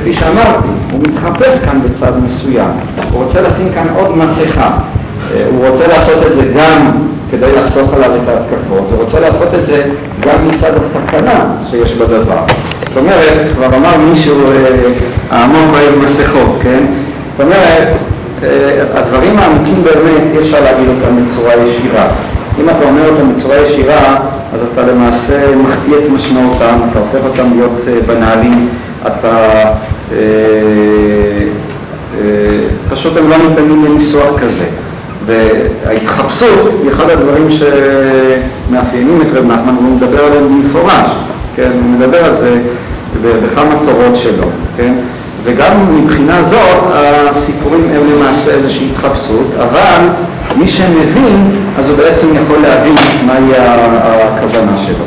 כפי שאמרתי, הוא מתחפש כאן בצד מסוים, הוא רוצה לשים כאן עוד מסכה, הוא רוצה לעשות את זה גם כדי לחסוך עליו את ההתקפות, הוא רוצה לעשות את זה גם מצד הסכנה שיש בדבר. זאת אומרת, כבר אמר מישהו, העמוק אוהב מסכות, כן? זאת אומרת, הדברים העמוקים באמת, אי אפשר להגיד אותם בצורה ישירה. אם אתה אומר אותם בצורה ישירה, אז אתה למעשה מחטיא את משמעותם, אתה הופך אותם להיות בנאליים, אתה... פשוט הם לא ניתנים לניסוח כזה. וההתחפשות היא אחד הדברים שמאפיינים את רב נחמן, והוא מדבר עליהם במפורש, כן? הוא מדבר על זה בכמה תורות שלו, כן? וגם מבחינה זאת הסיפורים הם למעשה איזושהי התחפשות, אבל מי שמבין, אז הוא בעצם יכול להבין מהי הכוונה שלו.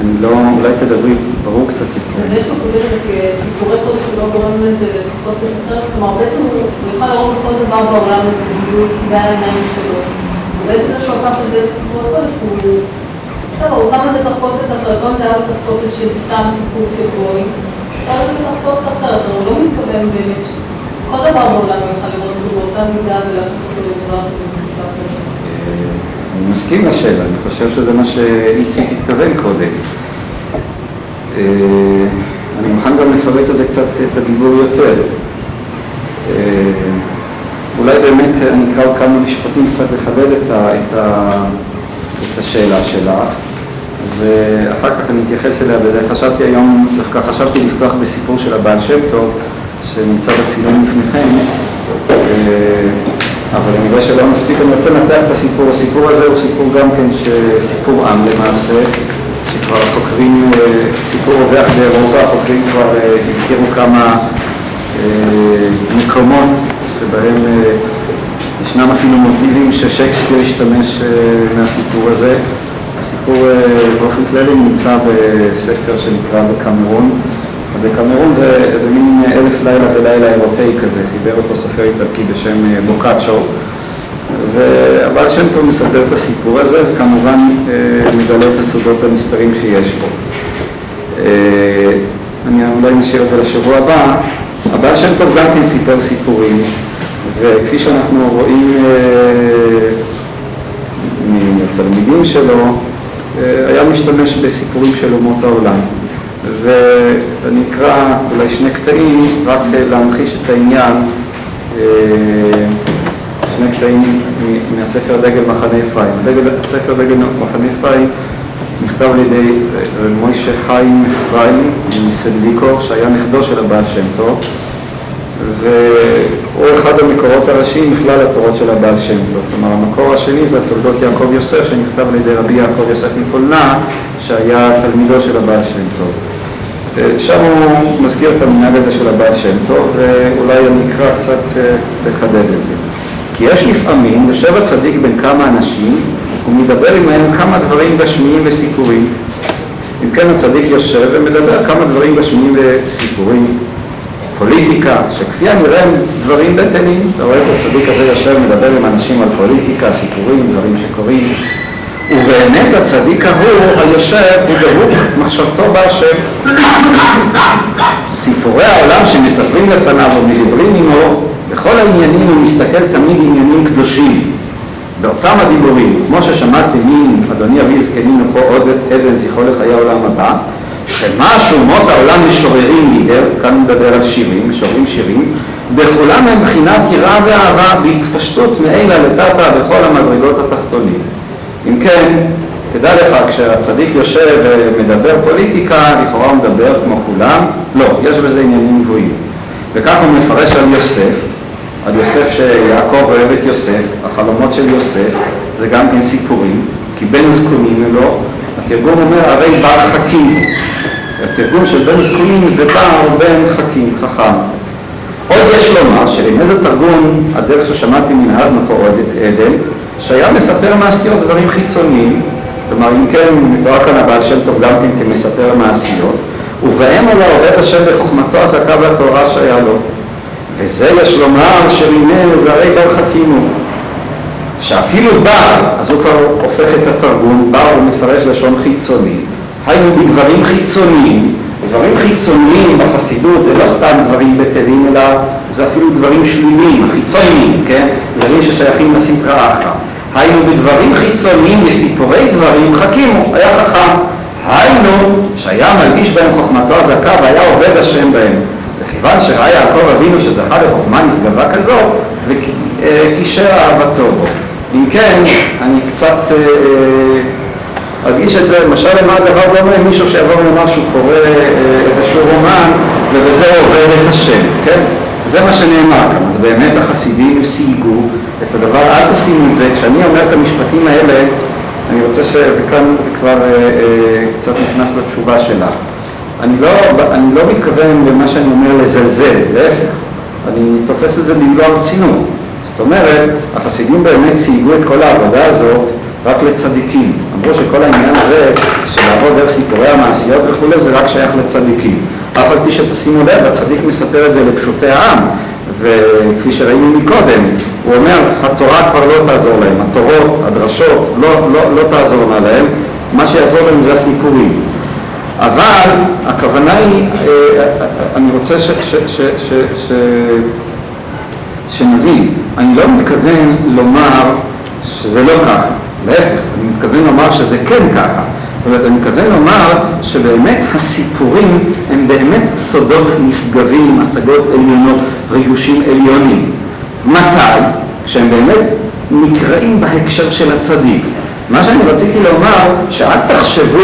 אני לא, אולי תדברי ברור קצת יותר. אז יש פה כותרת כסיפורי קודש שלא גורם לזה לתחפושת אחרת, כלומר בעצם הוא יכול לראות בכל דבר בעולם הזה בדיוק כדאי העיניים שלו. ובעצם זה שהוא הפך את זה לסיפורי קודש, הוא... טוב, הוא שם לזה תחפושת אחרת, לא מדבר תחפושת של סתם סיפור של גוי, אפשר לזה תחפושת אחרת, אבל הוא לא מתכוון באמת כל דבר בעולם יוכל לראות אותו באותה מידה ולעשות אותו לדבר אני מסכים לשאלה, אני חושב שזה מה שאיציק התכוון קודם. אני מוכן גם לפרט על זה קצת את הדיבור יותר. אולי באמת אני אקרא כמה משפטים קצת לחדד את, את, את השאלה שלך, ואחר כך אני אתייחס אליה בזה. חשבתי היום, דווקא חשבתי לפתוח בסיפור של הבעל שם טוב, שנמצא בצילום לפניכם. אבל אני רואה שלא מספיק, אני רוצה לנתח את הסיפור. הסיפור הזה הוא סיפור גם כן, סיפור עם למעשה, שכבר חוקרים, סיפור רווח באירופה, החוקרים כבר הזכירו כמה מקומות שבהם ישנם אפילו מוטיבים ששייקספיר השתמש מהסיפור הזה. הסיפור באופן כללי נמצא בספר שנקרא בקמרון. בקמרון זה איזה מין אלף לילה ולילה אירופאי כזה, חיבר אותו סופר איטלקי בשם בוקאצ'ו והבעל שם טוב מספר את הסיפור הזה וכמובן מגלה את הסודות המסתרים שיש פה. אני אולי נשאיר את זה לשבוע הבא. הבעל שם טוב גם כן סיפר סיפורים וכפי שאנחנו רואים מהתלמידים שלו, היה משתמש בסיפורים של אומות העולם. ואני אקרא אולי שני קטעים רק להמחיש את העניין, שני קטעים מהספר דגל מחנה אפרים. הספר דגל מחנה אפרים נכתב על ידי מוישה חיים אפרים מסדליקו, שהיה נכדו של הבעל שם טוב, והוא אחד המקורות הראשיים בכלל התורות של הבעל שם טוב. כלומר, המקור השני זה תולדות יעקב יוסף, שנכתב על ידי רבי יעקב יוסף מפולנה, שהיה תלמידו של הבעל שם טוב. שם הוא מזכיר את המנהג הזה של הבעל שם טוב, ואולי אני אקרא קצת לחדד את זה. כי יש לפעמים, יושב הצדיק בין כמה אנשים, הוא מדבר עמהם כמה דברים גשמיים וסיפורים. אם כן הצדיק יושב ומדבר כמה דברים גשמיים וסיפורים. פוליטיקה, שכפי הנראה הם דברים בטלים, אתה רואה את הצדיק הזה יושב ומדבר עם אנשים על פוליטיקה, סיפורים, דברים שקורים. ובאמת הצדיק ההוא היושב הוא דבוק מחשבתו בהשם. סיפורי העולם שמספרים לפניו ומדברים עמו, בכל העניינים הוא מסתכל תמיד עניינים קדושים. באותם הדיבורים, כמו ששמעתי מאדוני אבי זקנים לכו עוד אבן זכרו לחיי העולם הבא, שמה שאומות העולם משוררים דיבר, כאן הוא מדבר על שירים, משוררים שירים, בכולם הם בחינת יראה ואהבה בהתפשטות מאלה לטאטה בכל המדרגות התחתונים. אם כן, תדע לך, כשהצדיק יושב ומדבר פוליטיקה, לכאורה הוא מדבר כמו כולם, לא, יש בזה עניינים גבוהים. וכך הוא מפרש על יוסף, על יוסף שיעקב אוהב את יוסף, החלומות של יוסף, זה גם כן סיפורים, כי בן זקונים לו, התרגום אומר הרי בר חכים. התרגום של בן זקונים זה בר בן חכים, חכם. עוד יש לומר שעם איזה תרגום, הדרך ששמעתי מן אז נחור עדן, שהיה מספר מעשיות דברים חיצוניים, כלומר אם כן מתואר כאן הבעל שם טוב גם כן כמספר מעשיות, ובהם הוא אוהב השם בחוכמתו הזכה והתורה שהיה לו. וזה יש לומר שרימנו הרי בר חכימו. שאפילו בר, אז הוא כבר הופך את התרגום, בר הוא מפרש לשון חיצוני, היינו בדברים חיצוניים, דברים חיצוניים בחסידות זה לא סתם דברים בטלים, אלא זה אפילו דברים שליליים, חיצוניים, כן? דברים ששייכים לסטרה אחת. היינו בדברים חיצוניים, בסיפורי דברים, חכימו, היה חכם. היינו, שהיה מלביש בהם חוכמתו הזכה והיה עובד השם בהם. וכיוון שראה יעקב אבינו שזכה לחוכמה נשגבה כזו, וקישר אהבתו בו. אם כן, אני קצת אה, אה, אדגיש את זה, למשל למה הדבר דומה מישהו שיבוא ולומר שהוא קורא אה, איזשהו רומן ובזה עובד את השם, כן? זה מה שנאמר כאן, אז באמת החסידים סייגו את הדבר, אל תשימו את זה, כשאני אומר את המשפטים האלה, אני רוצה ש... וכאן זה כבר אה, אה, קצת נכנס לתשובה שלך. אני לא, אני לא מתכוון למה שאני אומר לזלזל, להפך, אני תופס את זה במלוא הרצינות. זאת אומרת, החסידים באמת סייגו את כל העבודה הזאת רק לצדיקים. אמרו שכל העניין הזה של לעבוד דרך סיפורי המעשיות וכולי זה רק שייך לצדיקים. אף על פי שתשימו לב, הצדיק מספר את זה לפשוטי העם, וכפי שראינו מקודם, הוא אומר, התורה כבר לא תעזור להם, התורות, הדרשות, לא, לא, לא תעזורנה להם, מה שיעזור להם זה הסיפורים. אבל הכוונה היא, אה, אני רוצה ש, ש, ש, ש, ש, שנבין, אני לא מתכוון לומר שזה לא ככה, להפך, אני מתכוון לומר שזה כן ככה. זאת אומרת, אני מתכוון לומר שבאמת הסיפורים הם באמת סודות נשגבים, השגות עליונות, ריגושים עליונים. מתי? כשהם באמת נקראים בהקשר של הצדיק. מה שאני רציתי לומר, שאל תחשבו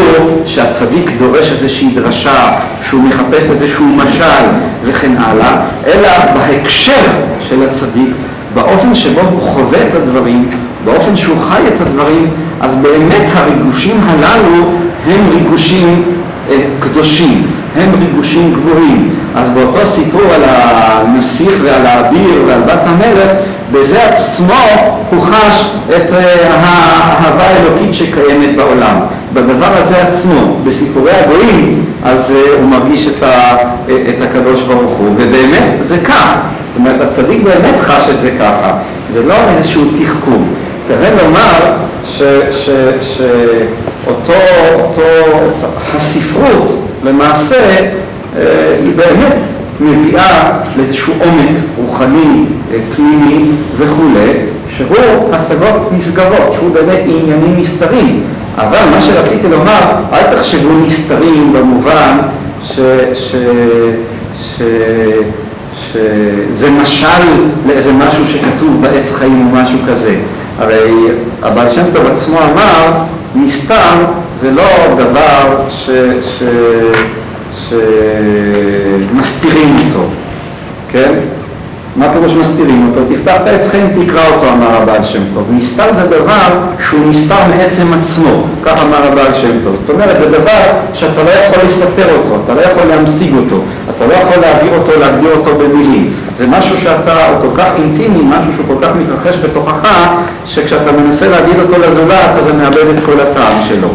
שהצדיק דורש איזושהי דרשה, שהוא מחפש איזשהו משל וכן הלאה, אלא בהקשר של הצדיק, באופן שבו הוא חווה את הדברים, באופן שהוא חי את הדברים, אז באמת הריגושים הללו הם ריגושים אה, קדושים, הם ריגושים גבוהים. אז באותו סיפור על הנסיך ועל האביר ועל בת המלך, בזה עצמו הוא חש את אה, האהבה האלוקית שקיימת בעולם. בדבר הזה עצמו, בסיפורי הגויים, אז אה, הוא מרגיש את, את הקדוש ברוך הוא, ובאמת זה כך. זאת אומרת, הצדיק באמת חש את זה ככה, זה לא איזשהו תחכום. מתכוון לומר שאותו, אותו, הספרות למעשה היא באמת מביאה לאיזשהו עומק רוחני, פנימי וכולי, שהוא השגות נסגרות, שהוא באמת עניינים נסתרים. אבל מה שרציתי לומר, אל תחשבו נסתרים במובן שזה משל לאיזה משהו שכתוב בעץ חיים או משהו כזה. הרי הבעל שם טוב עצמו אמר, נסתר זה לא דבר ש... ש שמסתירים אותו, כן? מה פירוש מסתירים אותו? תפתח את חיים, תקרא אותו, אמר הבעל שם טוב. נסתר זה דבר שהוא נסתר מעצם עצמו, כך אמר הבעל שם טוב. זאת אומרת, זה דבר שאתה לא יכול לספר אותו, אתה לא יכול להמשיג אותו, אתה לא יכול להעביר אותו, להגדיר אותו במילים. זה משהו שאתה, הוא כל כך אינטימי, משהו שהוא כל כך מתרחש בתוכך, שכשאתה מנסה להגיד אותו לזולת, אז זה מאבד את כל הטעם שלו.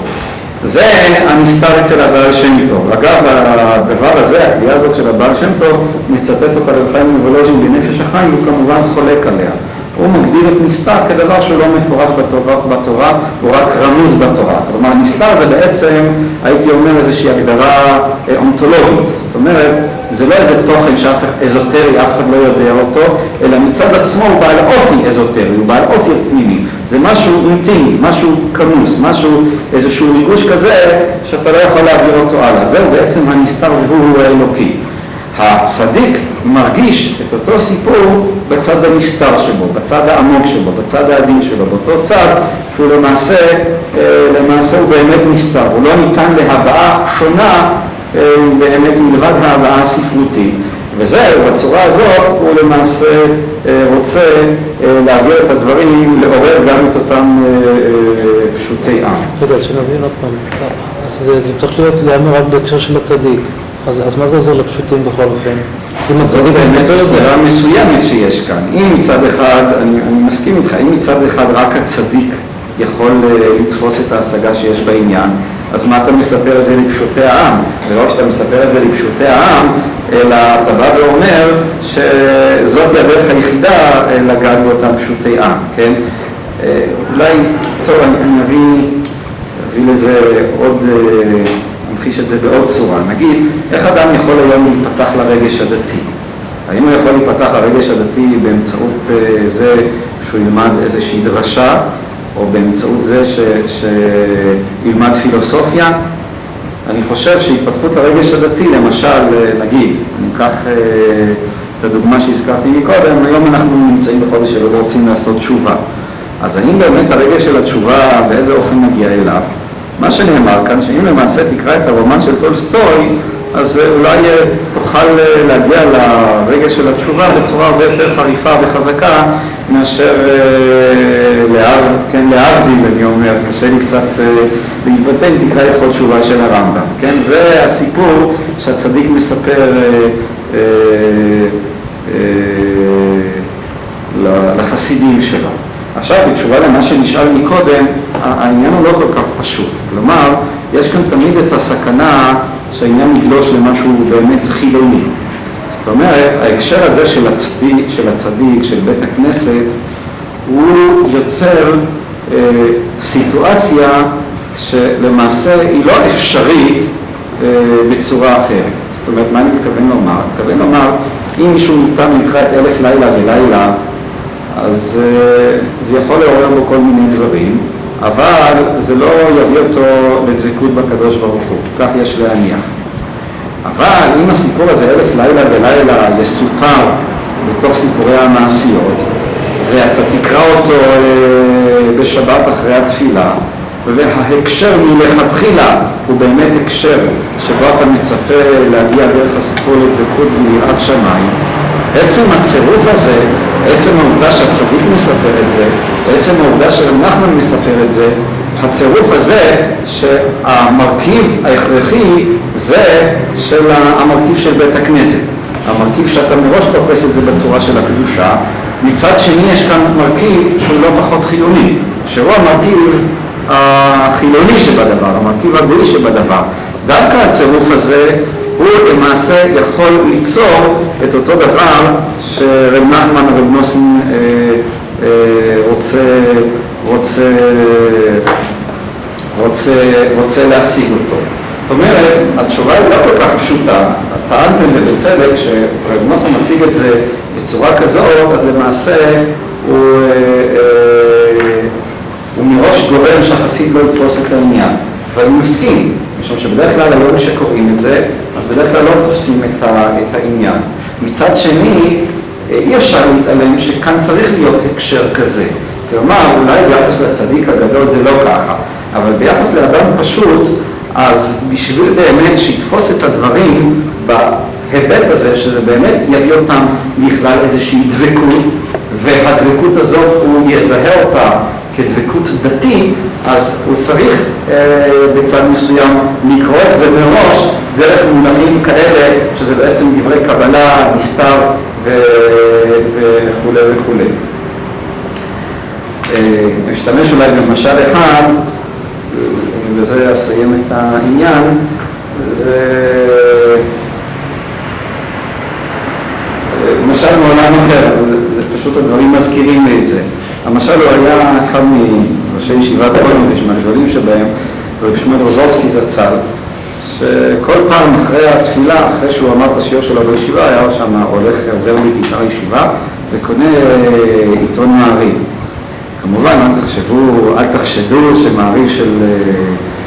זה הנסתר אצל הבעל שם טוב. אגב, הדבר הזה, הקריאה הזאת של הבעל שם טוב, מצטט אותה לחיים נבולוז'ין בנפש החיים, הוא כמובן חולק עליה. הוא מגדיר את נסתר כדבר שהוא לא מפורש בתורה, בתורה, הוא רק רמוז בתורה. כלומר, נסתר זה בעצם, הייתי אומר, איזושהי הגדרה אה, אונתולוגית. זאת אומרת, זה לא איזה תוכן שאף אזוטרי, אף אחד לא יודע אותו, אלא מצד עצמו הוא בעל אופי אזוטרי, הוא בעל אופי פנימי. זה משהו אינטימי, משהו כמוס, משהו, איזשהו ריגוש כזה שאתה לא יכול להעביר אותו הלאה. זהו בעצם הנסתר והוא האלוקי. הצדיק מרגיש את אותו סיפור בצד הנסתר שבו, בצד העמוק שבו, בצד העדין שלו, באותו צד שהוא למעשה, אה, למעשה הוא באמת נסתר, הוא לא ניתן להבעה שונה אה, באמת מלבד ההבעה הספרותית. וזהו, בצורה הזאת הוא למעשה אה, רוצה להעביר את הדברים, לעורר גם את אותם פשוטי עם. רגע, אז שנבין עוד פעם, זה צריך להיות להיאמר רק בהקשר של הצדיק. אז, מה זה עוזר לפשוטים בכל אופן? אם הצדיק מסתכל על זה... זו מסוימת שיש כאן. אם מצד אחד, אני, מסכים איתך, אם מצד אחד רק הצדיק יכול לתפוס את ההשגה שיש בעניין, אז מה אתה מספר את זה לפשוטי העם? ולא רק שאתה מספר את זה לפשוטי העם, אלא אתה בא ואומר שזאת הדרך היחידה לגעת באותם פשוטי עם, כן? אולי, טוב, אני, אביא, אביא לזה עוד, אמחיש את זה בעוד צורה. נגיד, איך אדם יכול היום להיפתח לרגש הדתי? האם הוא יכול להיפתח לרגש הדתי באמצעות זה שהוא ילמד איזושהי דרשה, או באמצעות זה ש, שילמד פילוסופיה? אני חושב שהתפתחות הרגש הדתי, למשל, נגיד, ניקח את הדוגמה שהזכרתי מקודם, היום אנחנו נמצאים בחודש שלא רוצים לעשות תשובה. אז האם באמת הרגש של התשובה, באיזה אופן נגיע אליו? מה שנאמר כאן, שאם למעשה תקרא את הרומן של טולסטוי, אז אולי תוכל להגיע לרגש של התשובה בצורה הרבה יותר חריפה וחזקה מאשר להב, כן, להבדיל, אני אומר, קשה לי קצת להתבטא אם תקרא יכול תשובה של הרמב"ם, כן? זה הסיפור שהצדיק מספר לחסידים שלו. עכשיו, בתשובה למה שנשאל מקודם, העניין הוא לא כל כך פשוט. כלומר, יש כאן תמיד את הסכנה שהעניין יגלוש למשהו באמת חילוני. זאת אומרת, ההקשר הזה של הצדיק, של, הצדיק, של בית הכנסת, הוא יוצר אה, סיטואציה שלמעשה היא לא אפשרית אה, בצורה אחרת. זאת אומרת, מה אני מתכוון לומר? אני מתכוון לומר, אם מישהו ניתן לקראת אלף לילה ולילה, אז uh, זה יכול לעורר בו כל מיני דברים, אבל זה לא יביא אותו לדבקות בקדוש ברוך הוא, כך יש להניח. אבל אם הסיפור הזה אלף לילה ולילה יסופר בתוך סיפורי המעשיות, ואתה תקרא אותו uh, בשבת אחרי התפילה, וההקשר מלכתחילה הוא באמת הקשר שבו אתה מצפה להגיע דרך הסיפור לדבקות וליראת שמיים, עצם הצירוף הזה, עצם העובדה שהצדיק מספר את זה, עצם העובדה שנחמן מספר את זה, הצירוף הזה שהמרכיב ההכרחי זה של המרכיב של בית הכנסת. המרכיב שאתה מראש תופס את זה בצורה של הקדושה, מצד שני יש כאן מרכיב שהוא לא פחות חיוני, שהוא המרכיב החילוני שבדבר, המרכיב הגוי שבדבר. דווקא הצירוף הזה הוא למעשה יכול ליצור את אותו דבר שרב נחמן ורב נוסן אה, אה, רוצה, להשיג אותו. זאת אומרת, התשובה היא לא כל כך פשוטה. טענתם ובצדק שרב נוסן מציג את זה בצורה כזאת, אז למעשה אה, הוא מראש גורם שהחסיד לא יתפוס את העניין. ואני מסכים, משום שבדרך כלל היום שקוראים את זה, אז בדרך כלל לא תופסים את, ה, את העניין. מצד שני, אי אפשר להתעלם שכאן צריך להיות הקשר כזה. כלומר, אולי ביחס לצדיק הגדול זה לא ככה, אבל ביחס לאדם פשוט, אז בשביל באמת שיתפוס את הדברים בהיבט הזה, שזה באמת יביא אותם לכלל איזושהי דבקות, והדבקות הזאת הוא יזהה אותה כדבקות דתי, אז הוא צריך אה, בצד מסוים לקרוא את זה מראש דרך מונחים כאלה, שזה בעצם דברי קבלה, נסתר וכולי וכולי. נשתמש אה, אולי במשל אחד, ובזה אסיים את העניין, זה משל מעולם אחר, פשוט הדברים מזכירים לי את זה. המשל הוא היה אחד מראשי ישיבת העונש, מהגדולים שבהם, רבי שמואל רוזורסקי זצ"ל, שכל פעם אחרי התפילה, אחרי שהוא אמר את השיעור שלו בישיבה, היה שם הולך, עובר מכיכר הישיבה וקונה עיתון מעריב. כמובן, אל תחשבו, אל תחשדו שמעריב של,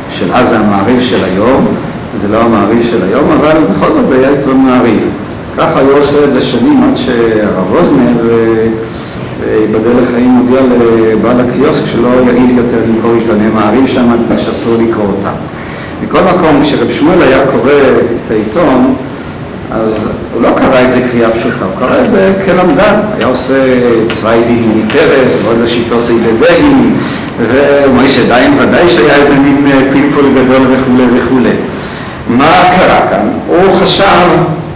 של אז זה המעריב של היום, זה לא המעריב של היום, אבל בכל זאת זה היה עיתון מעריב. ככה הוא עושה את זה שנים עד שהרב אוזנר ייבדל לחיים מודיע לבעל הקיוסק שלא יעיז יותר למכור עיתוני מעריב שם, מפני שאסור לקרוא אותם. מכל מקום, כשרב שמואל היה קורא את העיתון, אז הוא לא קרא את זה קריאה פשוטה, הוא קרא את זה כלמדן, היה עושה צווי דיני פרס, ועוד לשיטו סיידי בגין, ומוישה דיין ודאי שהיה איזה מין פלפול גדול וכולי וכולי. מה קרה כאן? הוא חשב,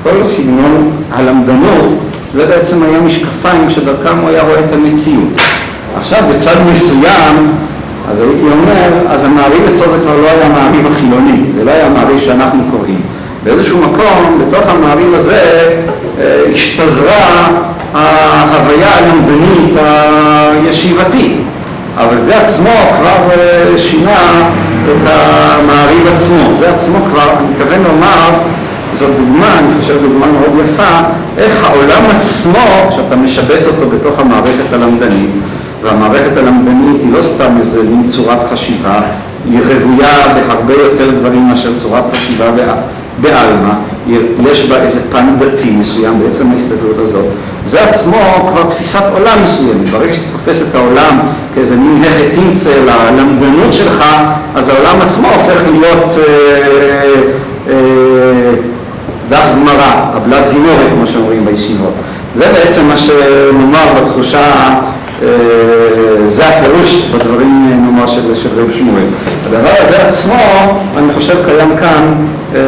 כל סגנון הלמדנות זה בעצם היה משקפיים שדרכם הוא היה רואה את המציאות. עכשיו בצד מסוים, אז הייתי אומר, אז המעריב אצלו זה כבר לא היה המעריב החילוני, זה לא היה המעריב שאנחנו קוראים. באיזשהו מקום, בתוך המעריב הזה, אה, השתזרה ההוויה הלמדנית הישיבתית. אבל זה עצמו כבר אה, שינה את המעריב עצמו, זה עצמו כבר, אני מתכוון לומר, זאת דוגמה, אני חושב דוגמה מאוד יפה, איך העולם עצמו, שאתה משבץ אותו בתוך המערכת הלמדנית, והמערכת הלמדנית היא לא סתם איזה מין צורת חשיבה, היא רוויה בהרבה יותר דברים מאשר צורת חשיבה בעלמא, יש בה איזה פן דתי מסוים בעצם ההסתכלות הזאת. זה עצמו כבר תפיסת עולם מסוימת, ברגע שאתה תופס את העולם כאיזה מין החטינצה ללמדנות שלך, אז העולם עצמו הופך להיות אה, אה, דף גמרא, הבלת גימורת, כמו שאומרים בישיבות. זה בעצם מה שנאמר בתחושה אה, זה הפירוש בדברים, נאמר, של, רב שמואל. הדבר הזה עצמו, אני חושב, קיים כאן אה,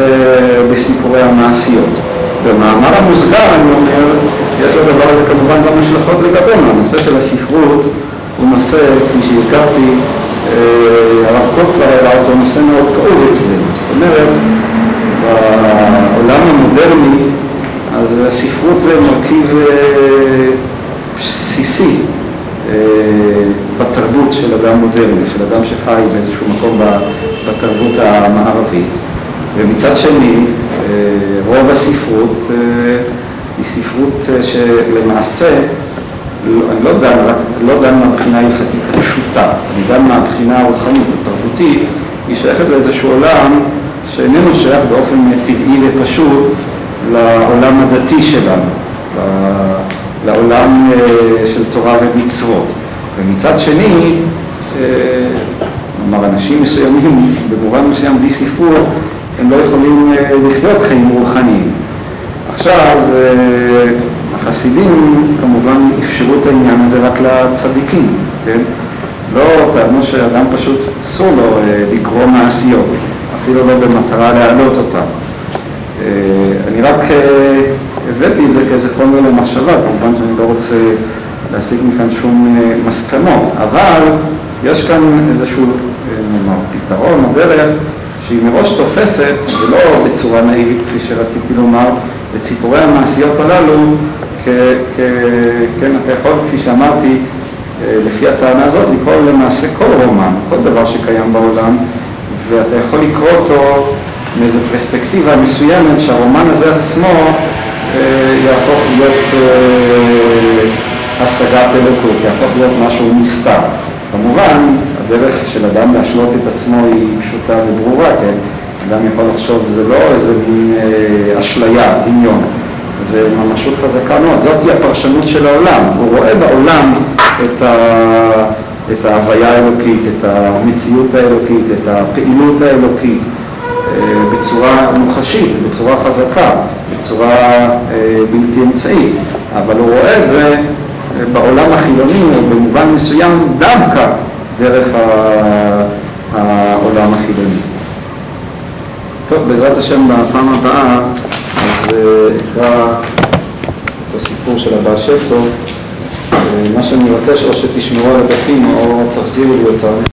בסיפורי המעשיות. במאמר המוסגר, אני אומר, יש לדבר הזה כמובן גם השלכות לגבינו. הנושא של הספרות הוא נושא, כפי שהזכרתי, אה, הרב קוק כבר הראה אותו, נושא מאוד כאוב אצלנו. זאת אומרת, בעולם המודרני, אז הספרות זה מרכיב בסיסי. אה, בתרבות של אדם מודרני, של אדם שחי באיזשהו מקום בתרבות המערבית. ומצד שני, אה, רוב הספרות אה, היא ספרות שלמעשה, אני לא דן, לא דן מהבחינה ההלכתית הפשוטה, אני דן מהבחינה הרוחנית, התרבותית, היא שייכת לאיזשהו עולם שאיננו שייך באופן טבעי ופשוט לעולם הדתי שלנו. לעולם אה, של תורה ומצוות. ומצד שני, כלומר, אנשים מסוימים, במובן מסוים בלי ספרות, הם לא יכולים אה, לחיות חיים רוחניים. עכשיו, אה, החסידים כמובן אפשרו את העניין הזה רק לצדיקים, כן? לא טענו שאדם פשוט אסור לו לקרוא מעשיות, אפילו לא במטרה להעלות אותם. אני רק הבאתי את זה כאיזה חומר למחשבה, כמובן שאני לא רוצה להשיג מכאן שום אה, מסקנות, אבל יש כאן איזשהו אה, נאמר, פתרון או דרך שהיא מראש תופסת, ולא בצורה נאיבית כפי שרציתי לומר, את סיפורי המעשיות הללו, כן, אתה יכול, כפי שאמרתי, אה, לפי הטענה הזאת, לקרוא למעשה כל רומן, כל דבר שקיים בעולם, ואתה יכול לקרוא אותו מאיזו פרספקטיבה מסוימת שהרומן הזה עצמו אה, יהפוך להיות אה, השגת אלוקות, יהפוך להיות משהו נסתר. כמובן, הדרך של אדם להשלות את עצמו היא פשוטה וברורה, כן? אדם יכול לחשוב, זה לא איזה מין אה, אשליה, דמיון, זה ממשות חזקה מאוד, זאת היא הפרשנות של העולם, הוא רואה בעולם את, ה... את ההוויה האלוקית, את המציאות האלוקית, את הפעילות האלוקית, בצורה מוחשית, בצורה חזקה, בצורה אה, בלתי אמצעית, אבל הוא רואה את זה אה, בעולם החילוני, או במובן מסוים דווקא דרך העולם החילוני. טוב, בעזרת השם בפעם הבאה, אז אה, אקרא את הסיפור של הבעל שם טוב. מה שאני מבקש, או שתשמעו על הדפים או תחזירו לי אותם.